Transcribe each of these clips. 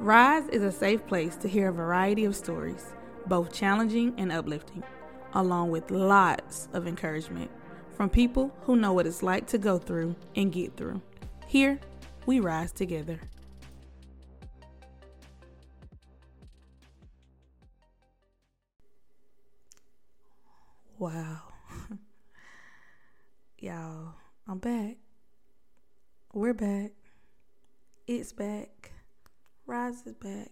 Rise is a safe place to hear a variety of stories, both challenging and uplifting, along with lots of encouragement from people who know what it's like to go through and get through. Here, we rise together. Wow. Y'all, I'm back. We're back. It's back. Rise is back.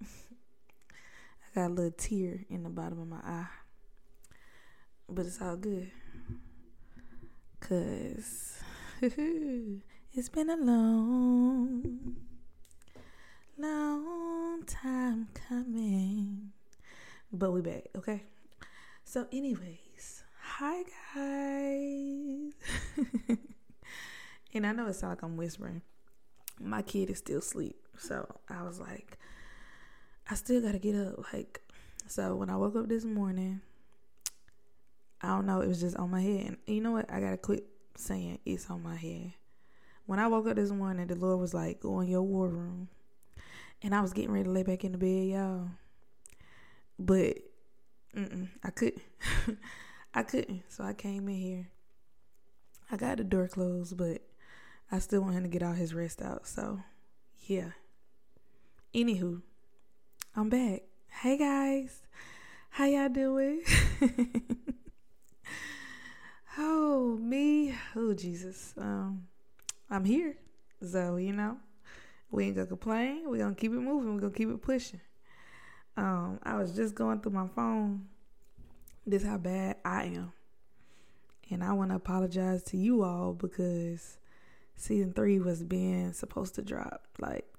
I got a little tear in the bottom of my eye. But it's all good. Cause it's been a long, long time coming. But we back, okay? So, anyways, hi guys. and I know it sounds like I'm whispering. My kid is still asleep. So I was like, I still gotta get up. Like, so when I woke up this morning, I don't know, it was just on my head. And you know what? I gotta quit saying it's on my head. When I woke up this morning, the Lord was like, go in your war room. And I was getting ready to lay back in the bed, y'all. But I couldn't. I couldn't. So I came in here. I got the door closed, but I still want him to get all his rest out. So, yeah. Anywho, I'm back. Hey guys, how y'all doing? oh me, oh Jesus. Um, I'm here, so you know, we ain't gonna complain. We gonna keep it moving. We gonna keep it pushing. Um, I was just going through my phone. This how bad I am. And I want to apologize to you all because season three was being supposed to drop like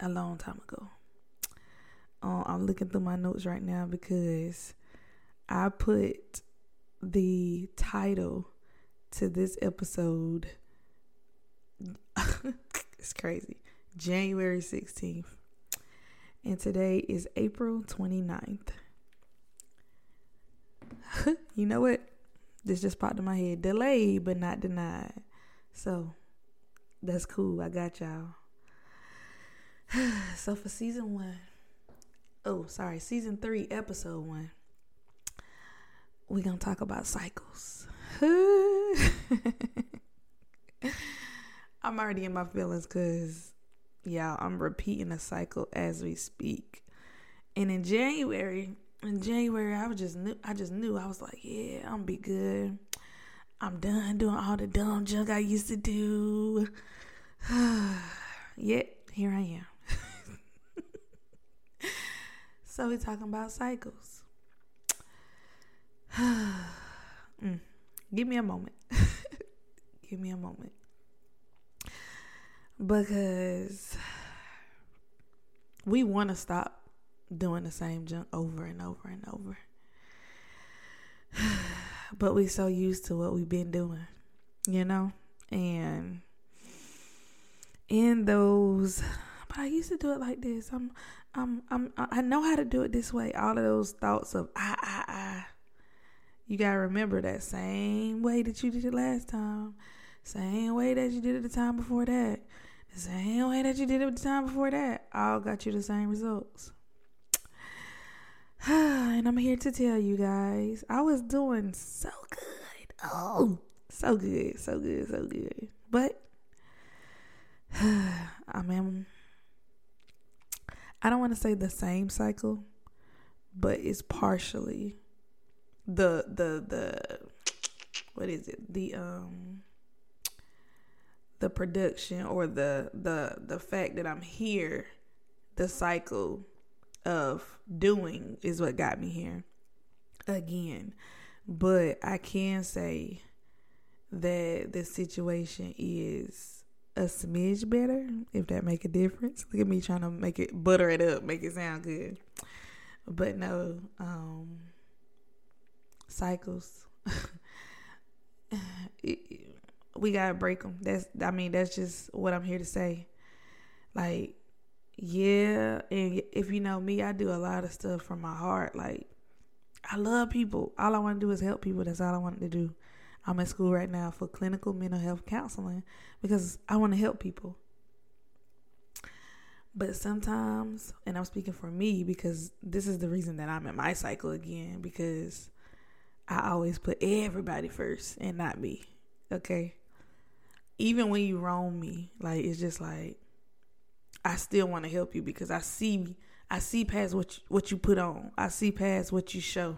a long time ago. Um, I'm looking through my notes right now because I put the title to this episode. it's crazy. January 16th and today is April 29th. you know what? This just popped in my head. Delayed, but not denied. So that's cool. I got y'all. so for season one, oh, sorry, season three, episode one, we're going to talk about cycles. I'm already in my feelings because y'all, I'm repeating a cycle as we speak. And in January, in January, I was just knew, I just knew I was like, yeah, I'm gonna be good. I'm done doing all the dumb junk I used to do. Yet here I am. So we're talking about cycles. mm. Give me a moment. Give me a moment because we want to stop doing the same junk over and over and over. but we so used to what we've been doing, you know? And in those but I used to do it like this. I'm I'm I'm I know how to do it this way. All of those thoughts of I, I, I. You gotta remember that same way that you did it last time. Same way that you did it the time before that. The same way that you did it the time before that. All got you the same results. and I'm here to tell you guys, I was doing so good. Oh, so good, so good, so good. But I mean, I don't want to say the same cycle, but it's partially the the the what is it? The um the production or the the the fact that I'm here, the cycle of doing is what got me here again. But I can say that the situation is a smidge better, if that make a difference. Look at me trying to make it butter it up, make it sound good. But no, um cycles. it, we gotta break them. That's I mean that's just what I'm here to say. Like, yeah, and if you know me, I do a lot of stuff from my heart. Like, I love people. All I want to do is help people. That's all I want to do. I'm in school right now for clinical mental health counseling because I want to help people. But sometimes, and I'm speaking for me because this is the reason that I'm in my cycle again because I always put everybody first and not me. Okay. Even when you wrong me, like it's just like I still want to help you because I see I see past what you, what you put on. I see past what you show.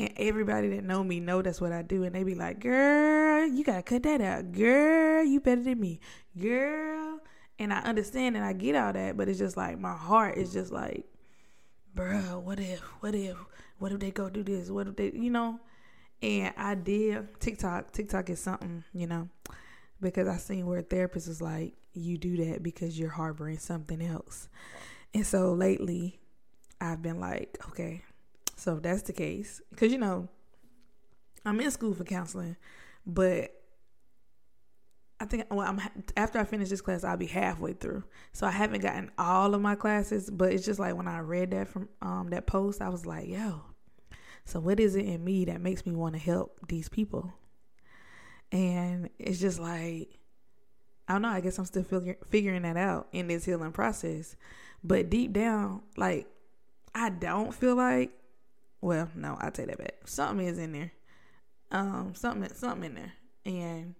And everybody that know me know that's what I do and they be like, "Girl, you got to cut that out. Girl, you better than me. Girl." And I understand and I get all that, but it's just like my heart is just like, "Bruh, what if? What if? What if they go do this? What if they, you know?" And I did TikTok. TikTok is something, you know, because I seen where a therapist was like, "You do that because you're harboring something else." And so lately, I've been like, okay, so if that's the case, because you know, I'm in school for counseling, but I think well, I'm after I finish this class, I'll be halfway through. So I haven't gotten all of my classes, but it's just like when I read that from um that post, I was like, yo, so what is it in me that makes me want to help these people? And it's just like I don't know. I guess I'm still figure, figuring that out in this healing process. But deep down, like, I don't feel like, well, no, I take that back. Something is in there. Um, something, something in there. And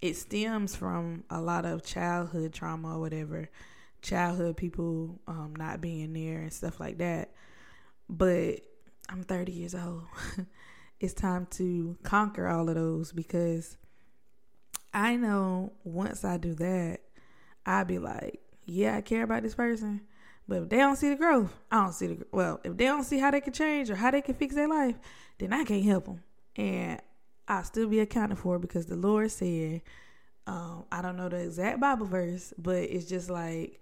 it stems from a lot of childhood trauma or whatever, childhood people um, not being there and stuff like that. But I'm 30 years old. it's time to conquer all of those because I know once I do that, I'll be like, yeah, I care about this person, but if they don't see the growth, I don't see the well. If they don't see how they can change or how they can fix their life, then I can't help them, and I'll still be accounted for because the Lord said, um, I don't know the exact Bible verse, but it's just like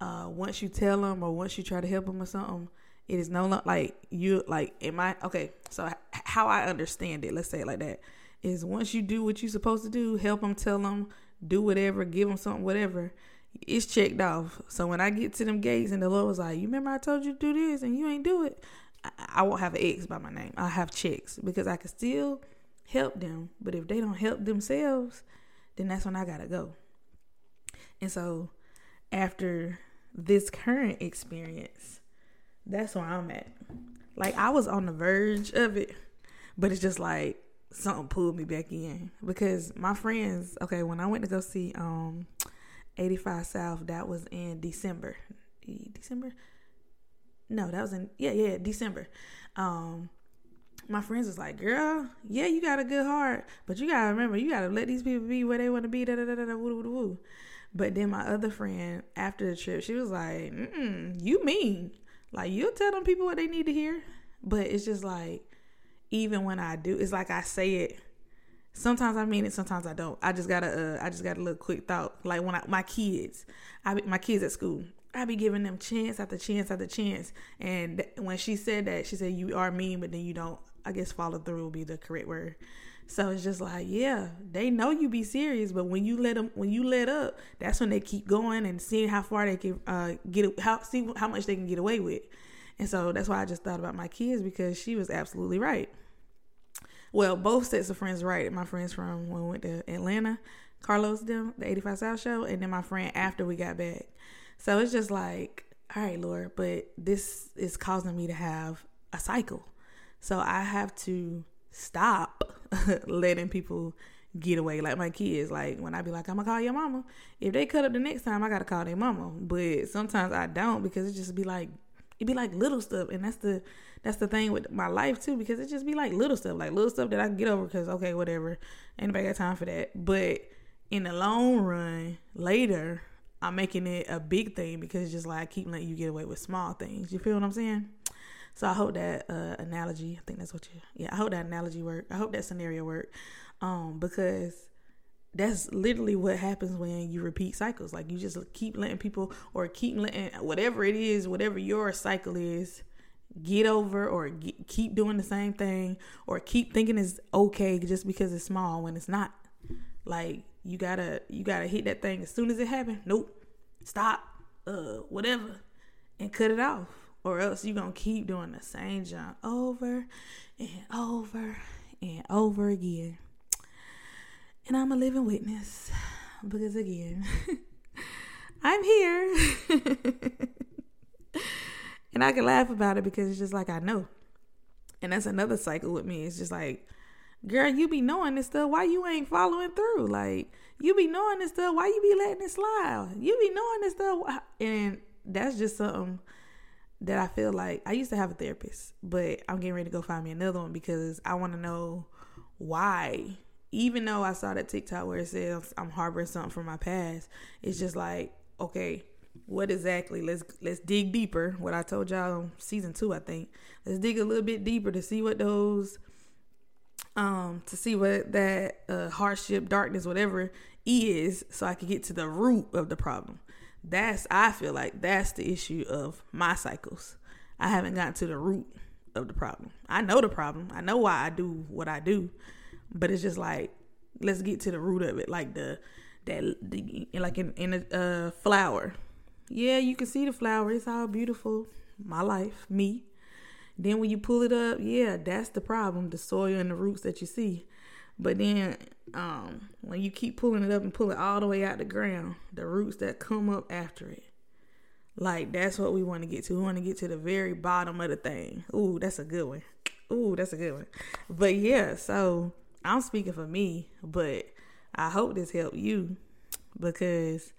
uh, once you tell them or once you try to help them or something, it is no longer like you like. Am I okay? So how I understand it, let's say it like that, is once you do what you're supposed to do, help them, tell them, do whatever, give them something, whatever it's checked off. So when I get to them gates and the Lord was like, "You remember I told you to do this and you ain't do it," I, I won't have an X by my name. I have checks because I can still help them. But if they don't help themselves, then that's when I gotta go. And so after this current experience, that's where I'm at. Like I was on the verge of it, but it's just like something pulled me back in because my friends. Okay, when I went to go see um 85 South. That was in December. December? No, that was in yeah, yeah, December. Um my friends was like, "Girl, yeah, you got a good heart, but you gotta remember, you gotta let these people be where they want to be." Da da da da woo woo woo. But then my other friend, after the trip, she was like, Mm-mm, "You mean like you'll tell them people what they need to hear?" But it's just like, even when I do, it's like I say it Sometimes I mean it, sometimes I don't. I just got a, uh, I just got a little quick thought. Like when I, my kids, I my kids at school, I be giving them chance after chance after chance. And th- when she said that, she said you are mean, but then you don't. I guess follow through will be the correct word. So it's just like, yeah, they know you be serious, but when you let them, when you let up, that's when they keep going and seeing how far they can uh, get, how see how much they can get away with. And so that's why I just thought about my kids because she was absolutely right well, both sets of friends right. My friends from when we went to Atlanta, Carlos them, the 85 South show, and then my friend after we got back. So it's just like, all right, Lord, but this is causing me to have a cycle. So I have to stop letting people get away like my kids. Like when I be like, I'm gonna call your mama. If they cut up the next time, I gotta call their mama. But sometimes I don't because it just be like it be like little stuff, and that's the that's the thing with my life too, because it just be like little stuff, like little stuff that I can get over. Because okay, whatever, anybody got time for that. But in the long run, later, I'm making it a big thing because just like I keep letting you get away with small things. You feel what I'm saying? So I hope that uh, analogy. I think that's what you. Yeah, I hope that analogy work. I hope that scenario work. Um, because that's literally what happens when you repeat cycles. Like you just keep letting people or keep letting whatever it is, whatever your cycle is, get over or get, keep doing the same thing or keep thinking it's okay just because it's small when it's not. Like you gotta you gotta hit that thing as soon as it happens. Nope, stop, uh, whatever, and cut it off, or else you're gonna keep doing the same jump over and over and over again. And I'm a living witness because, again, I'm here. and I can laugh about it because it's just like I know. And that's another cycle with me. It's just like, girl, you be knowing this stuff. Why you ain't following through? Like, you be knowing this stuff. Why you be letting it slide? You be knowing this stuff. And that's just something that I feel like I used to have a therapist, but I'm getting ready to go find me another one because I want to know why. Even though I saw that TikTok where it says I'm harboring something from my past, it's just like, okay, what exactly? Let's let's dig deeper. What I told y'all season two, I think. Let's dig a little bit deeper to see what those um to see what that uh, hardship, darkness, whatever is, so I can get to the root of the problem. That's I feel like that's the issue of my cycles. I haven't gotten to the root of the problem. I know the problem. I know why I do what I do, but it's just like let's get to the root of it. Like the that the, like in in a uh, flower. Yeah, you can see the flower. It's all beautiful. My life, me. Then when you pull it up, yeah, that's the problem. The soil and the roots that you see. But then um, when you keep pulling it up and pull it all the way out the ground, the roots that come up after it. Like that's what we want to get to. We want to get to the very bottom of the thing. Ooh, that's a good one. Ooh, that's a good one. But yeah, so I'm speaking for me, but I hope this helped you because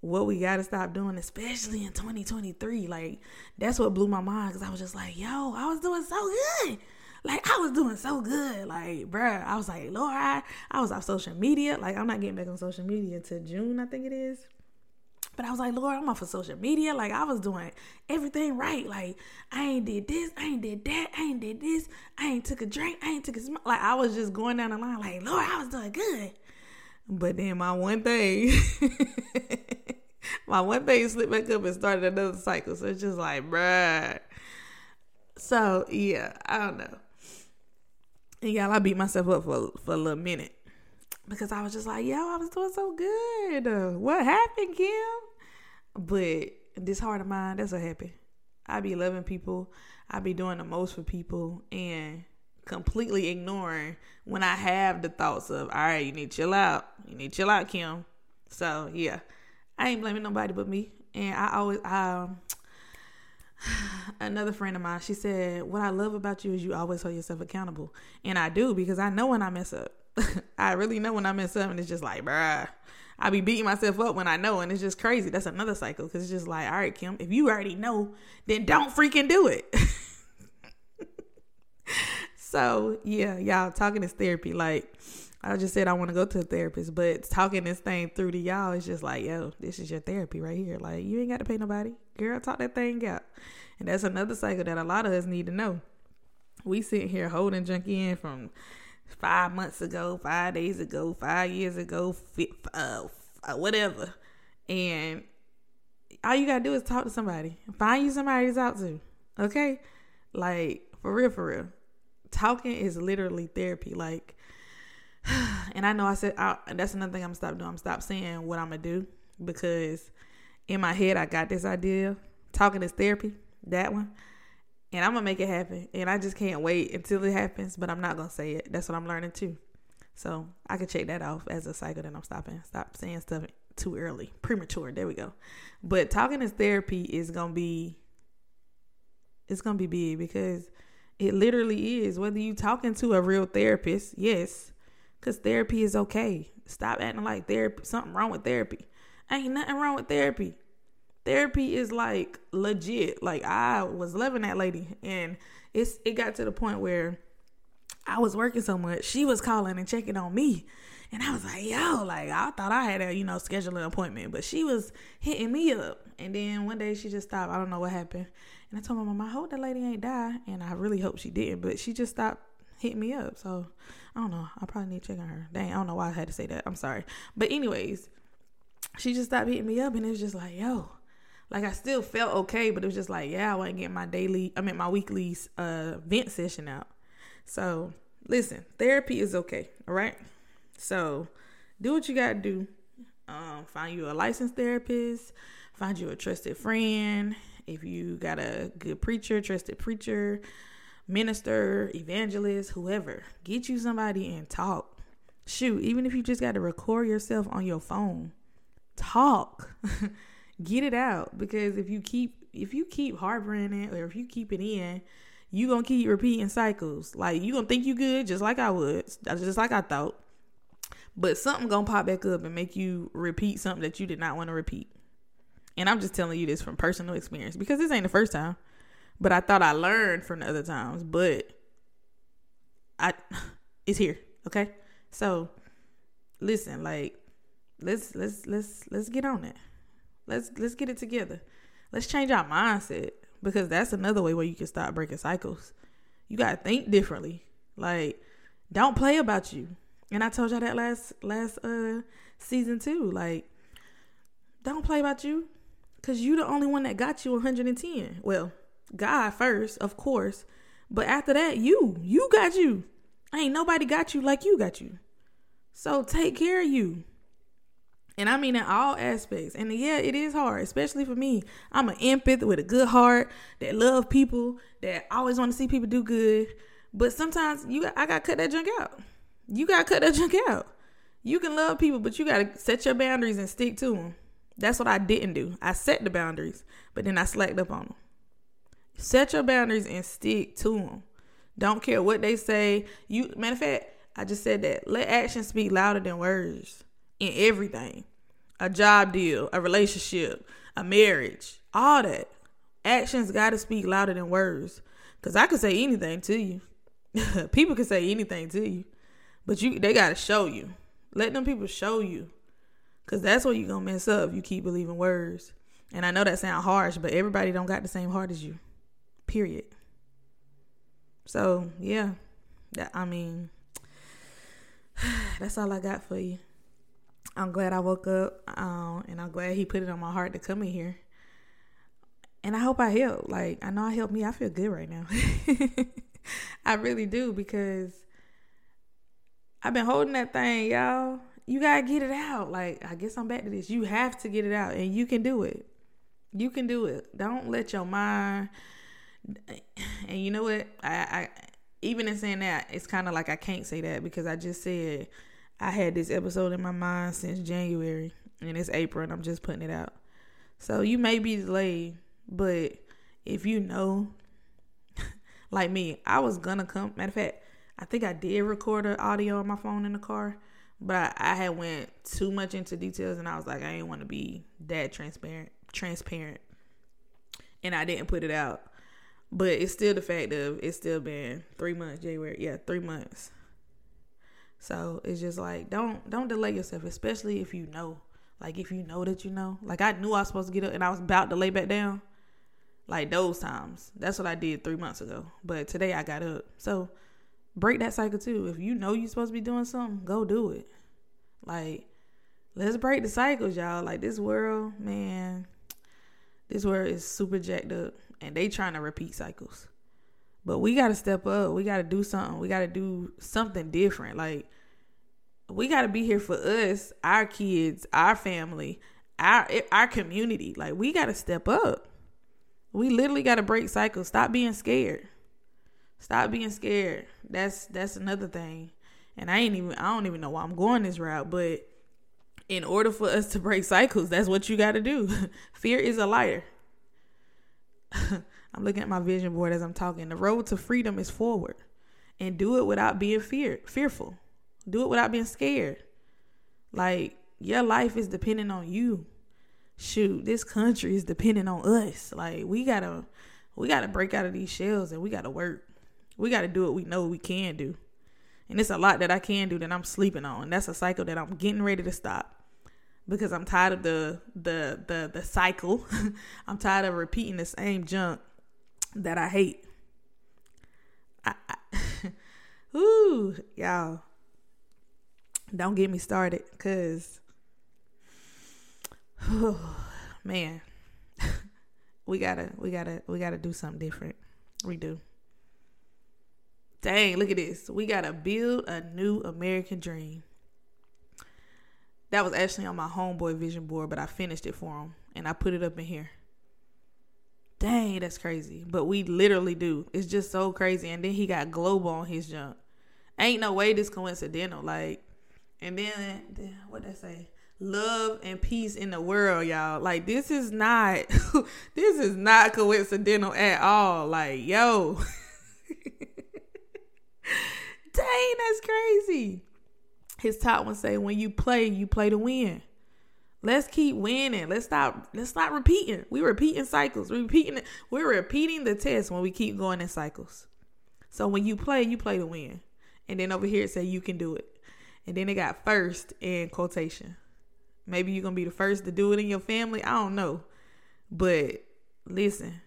what we got to stop doing, especially in 2023, like that's what blew my mind because I was just like, yo, I was doing so good. Like I was doing so good. Like, bruh, I was like, Lord, I, I was off social media. Like, I'm not getting back on social media until June, I think it is. But I was like, Lord, I'm off of social media. Like I was doing everything right. Like I ain't did this, I ain't did that, I ain't did this, I ain't took a drink, I ain't took a sm-. like I was just going down the line. Like Lord, I was doing good. But then my one thing, my one thing slipped back up and started another cycle. So it's just like, bruh. So yeah, I don't know. And y'all, I beat myself up for for a little minute because I was just like, yo, I was doing so good. What happened, Kim? But this heart of mine, that's what happened. I be loving people. I be doing the most for people and completely ignoring when I have the thoughts of, all right, you need to chill out. You need to chill out, Kim. So yeah, I ain't blaming nobody but me. And I always, um, another friend of mine, she said, What I love about you is you always hold yourself accountable. And I do because I know when I mess up. I really know when I mess up, and it's just like, bruh. I be beating myself up when I know, and it's just crazy. That's another cycle because it's just like, all right, Kim, if you already know, then don't freaking do it. so yeah, y'all talking is therapy. Like I just said, I want to go to a therapist, but talking this thing through to y'all is just like, yo, this is your therapy right here. Like you ain't got to pay nobody, girl. Talk that thing out. And that's another cycle that a lot of us need to know. We sit here holding junk in from five months ago, five days ago, five years ago, uh, uh, whatever. And all you gotta do is talk to somebody. Find you somebody to talk to. Okay? Like, for real, for real. Talking is literally therapy. Like, and I know I said, I, that's another thing I'm stop doing. I'm stop saying what I'm gonna do because in my head I got this idea. Talking is therapy that one. And I'm gonna make it happen. And I just can't wait until it happens, but I'm not gonna say it. That's what I'm learning too. So I can check that off as a cycle that I'm stopping. Stop saying stuff too early. Premature. There we go. But talking as therapy is gonna be it's gonna be big because it literally is. Whether you talking to a real therapist, yes, because therapy is okay. Stop acting like therapy something wrong with therapy. Ain't nothing wrong with therapy therapy is like legit. Like I was loving that lady and it's it got to the point where I was working so much, she was calling and checking on me. And I was like, yo, like I thought I had a, you know, schedule an appointment, but she was hitting me up. And then one day she just stopped. I don't know what happened. And I told my mom, I hope that lady ain't die. And I really hope she didn't, but she just stopped hitting me up. So I don't know. I probably need to check on her. Dang, I don't know why I had to say that. I'm sorry. But anyways, she just stopped hitting me up and it was just like, yo, like I still felt okay, but it was just like, yeah, I wasn't getting my daily, I mean my weekly uh vent session out. So listen, therapy is okay, all right? So do what you gotta do. Um, find you a licensed therapist, find you a trusted friend. If you got a good preacher, trusted preacher, minister, evangelist, whoever, get you somebody and talk. Shoot, even if you just got to record yourself on your phone, talk. Get it out because if you keep if you keep harboring it or if you keep it in, you gonna keep repeating cycles. Like you gonna think you good, just like I would, just like I thought. But something gonna pop back up and make you repeat something that you did not want to repeat. And I'm just telling you this from personal experience because this ain't the first time. But I thought I learned from the other times. But I it's here. Okay. So listen, like let's let's let's let's get on it. Let's let's get it together. Let's change our mindset because that's another way where you can start breaking cycles. You gotta think differently. Like, don't play about you. And I told y'all that last last uh season too. Like, don't play about you. Cause you the only one that got you 110. Well, God first, of course. But after that, you. You got you. Ain't nobody got you like you got you. So take care of you. And I mean in all aspects. And yeah, it is hard, especially for me. I'm an empath with a good heart that love people, that always want to see people do good. But sometimes you I got to cut that junk out. You got to cut that junk out. You can love people, but you got to set your boundaries and stick to them. That's what I didn't do. I set the boundaries, but then I slacked up on them. Set your boundaries and stick to them. Don't care what they say. You matter of fact, I just said that. Let actions speak louder than words in everything a job deal, a relationship, a marriage, all that. Actions got to speak louder than words. Because I could say anything to you. people can say anything to you. But you they got to show you. Let them people show you. Because that's where you're going to mess up you keep believing words. And I know that sounds harsh, but everybody don't got the same heart as you. Period. So, yeah. That, I mean, that's all I got for you. I'm glad I woke up, um, and I'm glad he put it on my heart to come in here. And I hope I help. Like I know I helped me. I feel good right now. I really do because I've been holding that thing, y'all. You gotta get it out. Like I guess I'm back to this. You have to get it out, and you can do it. You can do it. Don't let your mind. And you know what? I, I even in saying that, it's kind of like I can't say that because I just said I had this episode in my mind since January, and it's April, and I'm just putting it out. So you may be delayed, but if you know, like me, I was gonna come. Matter of fact, I think I did record an audio on my phone in the car, but I, I had went too much into details, and I was like, I didn't want to be that transparent. Transparent, and I didn't put it out. But it's still the fact of it's still been three months, January. Yeah, three months so it's just like don't don't delay yourself, especially if you know. Like if you know that you know. Like I knew I was supposed to get up and I was about to lay back down. Like those times. That's what I did three months ago. But today I got up. So break that cycle too. If you know you're supposed to be doing something, go do it. Like, let's break the cycles, y'all. Like this world, man, this world is super jacked up and they trying to repeat cycles. But we gotta step up. We gotta do something. We gotta do something different. Like we got to be here for us, our kids, our family, our our community. Like we got to step up. We literally got to break cycles. Stop being scared. Stop being scared. That's that's another thing. And I ain't even I don't even know why I'm going this route, but in order for us to break cycles, that's what you got to do. Fear is a liar. I'm looking at my vision board as I'm talking. The road to freedom is forward. And do it without being fear fearful. Do it without being scared. Like your life is depending on you. Shoot, this country is depending on us. Like we gotta we gotta break out of these shells and we gotta work. We gotta do what we know we can do. And it's a lot that I can do that I'm sleeping on. That's a cycle that I'm getting ready to stop. Because I'm tired of the the the the cycle. I'm tired of repeating the same junk that I hate. I, I Ooh, y'all. Don't get me started because man we gotta we gotta we gotta do something different. We do. Dang look at this. We gotta build a new american dream. That was actually on my homeboy vision board but i finished it for him and i put it up in here dang that's crazy but we literally do it's just so crazy and then he got global on his junk ain't no way this coincidental like and then, then what they say? love and peace in the world, y'all. Like this is not this is not coincidental at all. Like, yo. Dang, that's crazy. His top one say when you play, you play to win. Let's keep winning. Let's stop. Let's stop repeating. We're repeating cycles. We're repeating. We're repeating the test when we keep going in cycles. So when you play, you play to win. And then over here it say you can do it. And then it got first in quotation. Maybe you're gonna be the first to do it in your family. I don't know. But listen,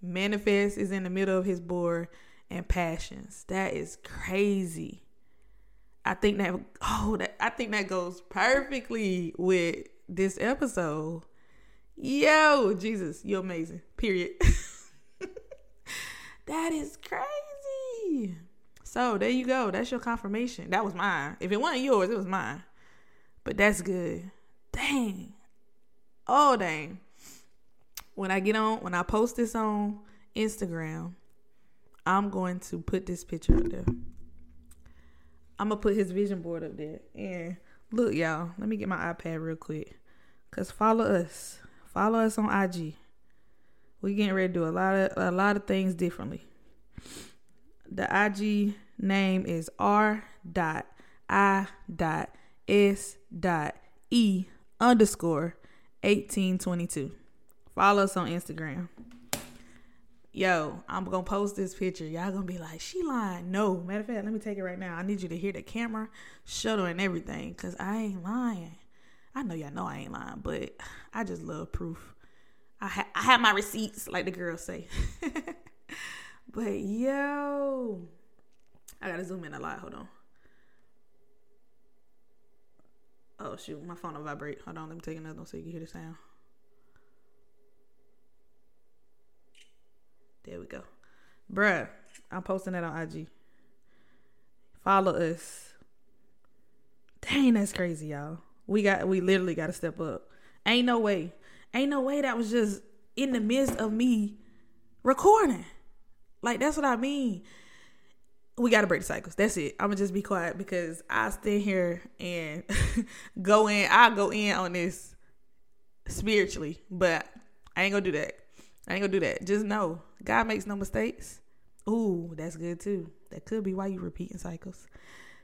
manifest is in the middle of his board and passions. That is crazy. I think that oh that I think that goes perfectly with this episode. Yo, Jesus, you're amazing. Period. that is crazy. So there you go. That's your confirmation. That was mine. If it wasn't yours, it was mine. But that's good. Dang. Oh dang. When I get on, when I post this on Instagram, I'm going to put this picture up there. I'm gonna put his vision board up there. And look, y'all, let me get my iPad real quick. Cause follow us. Follow us on IG. We getting ready to do a lot of a lot of things differently. The IG name is R dot I dot S dot E underscore 1822. Follow us on Instagram yo, I'm gonna post this picture. Y'all gonna be like, she lying. No, matter of fact, let me take it right now. I need you to hear the camera shuttle and everything, cause I ain't lying. I know y'all know I ain't lying, but I just love proof. I ha- I have my receipts, like the girls say. but yo, I gotta zoom in a lot. Hold on. Oh shoot, my phone will vibrate. Hold on, let me take another one so you can hear the sound. There we go. Bruh, I'm posting that on IG. Follow us. Dang, that's crazy, y'all. We got we literally gotta step up. Ain't no way. Ain't no way that was just in the midst of me recording. Like that's what I mean. We gotta break the cycles. That's it. I'm gonna just be quiet because I stand here and go in. I'll go in on this spiritually, but I ain't gonna do that. I ain't gonna do that. Just know God makes no mistakes. Ooh, that's good too. That could be why you repeating cycles.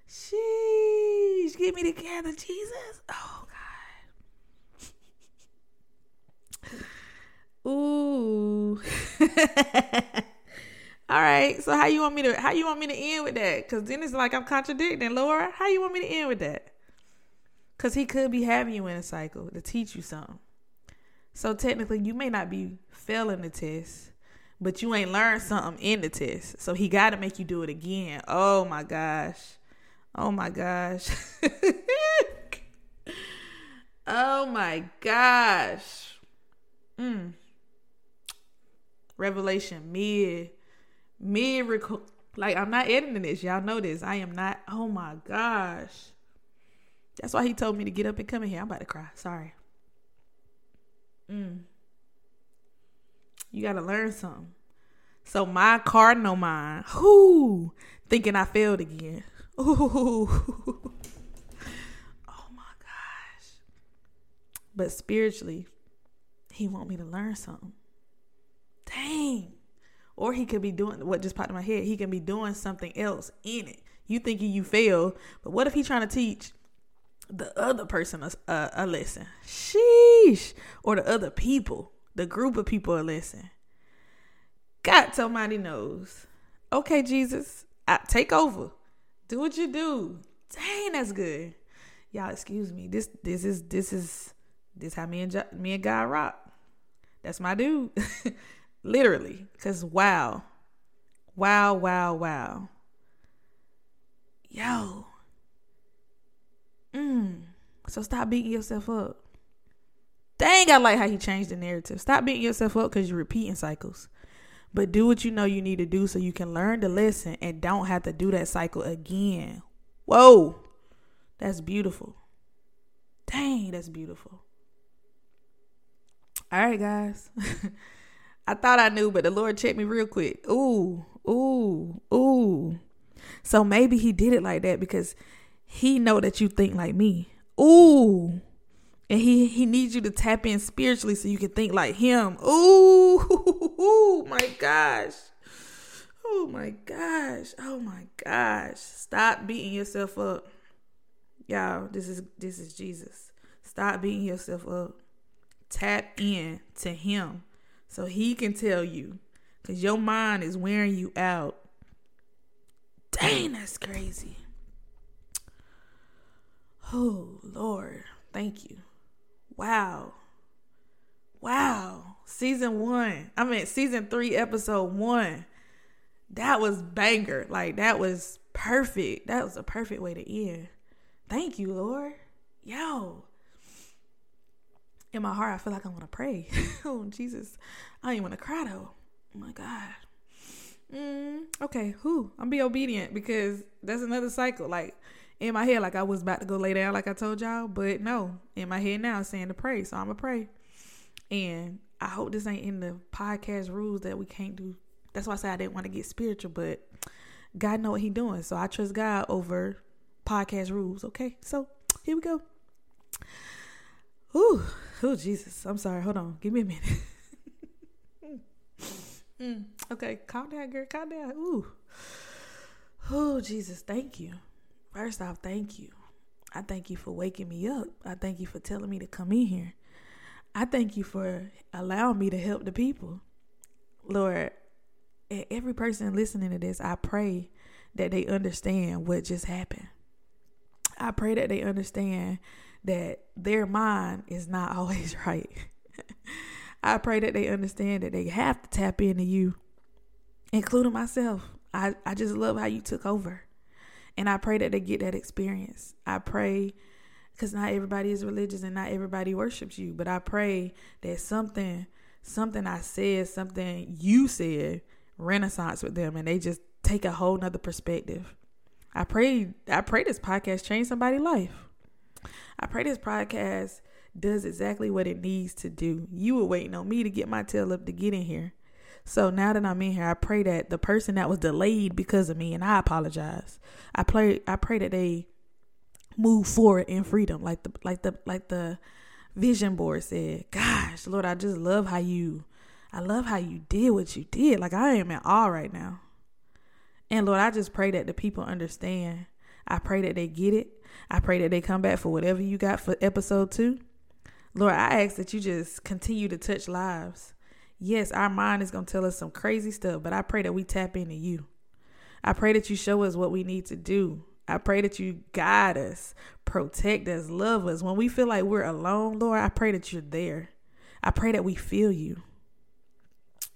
Sheesh, get me together, Jesus. Oh God. Ooh. All right. So how you want me to how you want me to end with that? Cause then it's like I'm contradicting, Laura. How you want me to end with that? Cause he could be having you in a cycle to teach you something. So technically you may not be failing the test, but you ain't learned something in the test. So he got to make you do it again. Oh my gosh. Oh my gosh. oh my gosh. Mm. Revelation mid mid record like I'm not editing this. Y'all know this. I am not. Oh my gosh. That's why he told me to get up and come in here. I'm about to cry. Sorry. Mm. You got to learn something. So my cardinal mind, whoo, thinking I failed again. Ooh. Oh my gosh. But spiritually, he want me to learn something. Dang. Or he could be doing what just popped in my head. He can be doing something else in it. You thinking you failed, but what if he trying to teach the other person a, a, a lesson? Sheesh. Or the other people the group of people are listening. God somebody knows. Okay, Jesus, I, take over. Do what you do. Dang, that's good. Y'all, excuse me. This this is this is this how me and me and God rock. That's my dude. Literally, cause wow, wow, wow, wow. Yo. Mm. So stop beating yourself up. Dang, I like how he changed the narrative. Stop beating yourself up because you're repeating cycles. But do what you know you need to do so you can learn the lesson and don't have to do that cycle again. Whoa. That's beautiful. Dang, that's beautiful. All right, guys. I thought I knew, but the Lord checked me real quick. Ooh, ooh, ooh. So maybe he did it like that because he know that you think like me. Ooh. And he he needs you to tap in spiritually so you can think like him. Ooh, my gosh. Oh my gosh. Oh my gosh. Stop beating yourself up. Y'all, this is this is Jesus. Stop beating yourself up. Tap in to him so he can tell you cuz your mind is wearing you out. Dang, that's crazy. Oh, Lord. Thank you. Wow. Wow. Season 1. I mean season 3 episode 1 that was banger. Like that was perfect. That was a perfect way to end. Thank you, Lord. Yo. In my heart, I feel like I want to pray. oh, Jesus. I don't even want to cry though. Oh my God. Mm, okay, who? I'm be obedient because that's another cycle. Like in my head, like I was about to go lay down, like I told y'all, but no, in my head now, saying to pray. So I'm gonna pray, and I hope this ain't in the podcast rules that we can't do that's why I said I didn't want to get spiritual, but God know what He doing. So I trust God over podcast rules. Okay, so here we go. Ooh, oh Jesus! I'm sorry. Hold on. Give me a minute. mm, okay, calm down, girl. Calm down. Ooh. Oh Jesus! Thank you. First off, thank you. I thank you for waking me up. I thank you for telling me to come in here. I thank you for allowing me to help the people. Lord, every person listening to this, I pray that they understand what just happened. I pray that they understand that their mind is not always right. I pray that they understand that they have to tap into you, including myself. I, I just love how you took over. And I pray that they get that experience. I pray because not everybody is religious and not everybody worships you, but I pray that something something I said, something you said renaissance with them and they just take a whole nother perspective. I pray I pray this podcast change somebody's life. I pray this podcast does exactly what it needs to do. You were waiting on me to get my tail up to get in here. So now that I'm in here, I pray that the person that was delayed because of me, and I apologize. I pray I pray that they move forward in freedom, like the like the like the vision board said. Gosh, Lord, I just love how you I love how you did what you did. Like I am in awe right now. And Lord, I just pray that the people understand. I pray that they get it. I pray that they come back for whatever you got for episode two. Lord, I ask that you just continue to touch lives. Yes, our mind is going to tell us some crazy stuff, but I pray that we tap into you. I pray that you show us what we need to do. I pray that you guide us, protect us, love us. When we feel like we're alone, Lord, I pray that you're there. I pray that we feel you.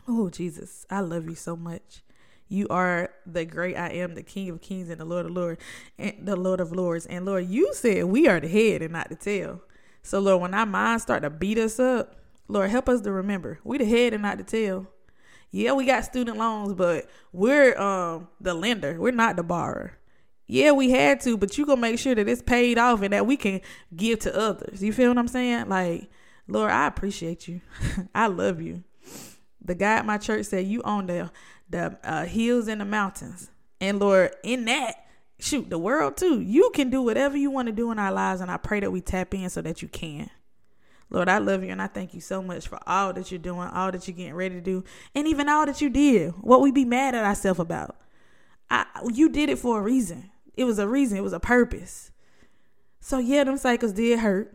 Oh, Jesus, I love you so much. You are the great I am, the King of Kings and the Lord of Lords and the Lord of Lords. And Lord, you said we are the head and not the tail. So Lord, when our minds start to beat us up, Lord, help us to remember we the head and not the tail. Yeah, we got student loans, but we're um the lender. We're not the borrower. Yeah, we had to, but you gonna make sure that it's paid off and that we can give to others. You feel what I'm saying? Like, Lord, I appreciate you. I love you the guy at my church said you own the the uh, hills and the mountains and lord in that shoot the world too you can do whatever you want to do in our lives and i pray that we tap in so that you can lord i love you and i thank you so much for all that you're doing all that you're getting ready to do and even all that you did what we be mad at ourselves about I, you did it for a reason it was a reason it was a purpose so yeah them cycles did hurt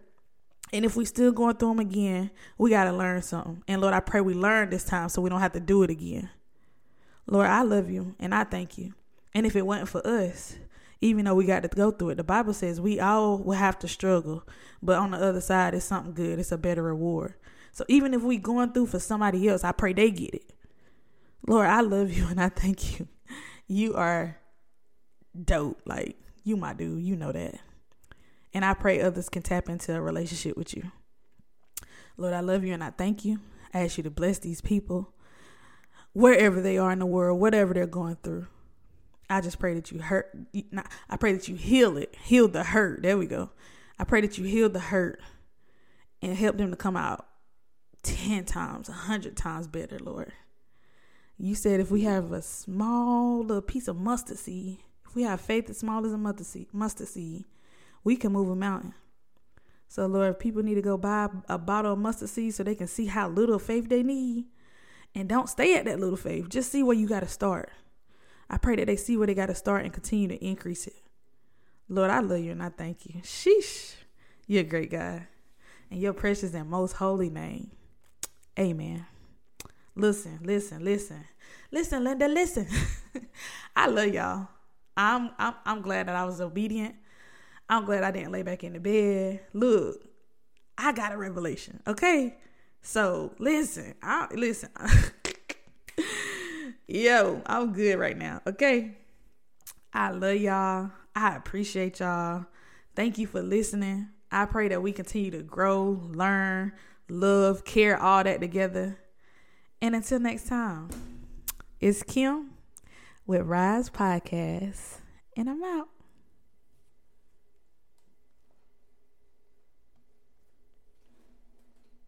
and if we still going through them again, we got to learn something. And Lord, I pray we learn this time so we don't have to do it again. Lord, I love you and I thank you. And if it wasn't for us, even though we got to go through it, the Bible says we all will have to struggle, but on the other side, it's something good. It's a better reward. So even if we going through for somebody else, I pray they get it. Lord, I love you and I thank you. You are dope. Like you my dude. You know that. And I pray others can tap into a relationship with you. Lord, I love you and I thank you. I ask you to bless these people wherever they are in the world, whatever they're going through. I just pray that you hurt. I pray that you heal it, heal the hurt. There we go. I pray that you heal the hurt and help them to come out 10 times, 100 times better, Lord. You said if we have a small little piece of mustard seed, if we have faith as small as a mustard seed, mustard seed we can move a mountain. So, Lord, if people need to go buy a bottle of mustard seed so they can see how little faith they need, and don't stay at that little faith, just see where you got to start. I pray that they see where they got to start and continue to increase it. Lord, I love you and I thank you. Sheesh. You're a great God. And your precious and most holy name. Amen. Listen, listen, listen. Listen, Linda, listen. I love y'all. I'm I'm I'm glad that I was obedient. I'm glad I didn't lay back in the bed. Look, I got a revelation. Okay. So listen, I listen. Yo, I'm good right now. Okay. I love y'all. I appreciate y'all. Thank you for listening. I pray that we continue to grow, learn, love, care, all that together. And until next time, it's Kim with Rise Podcast, and I'm out.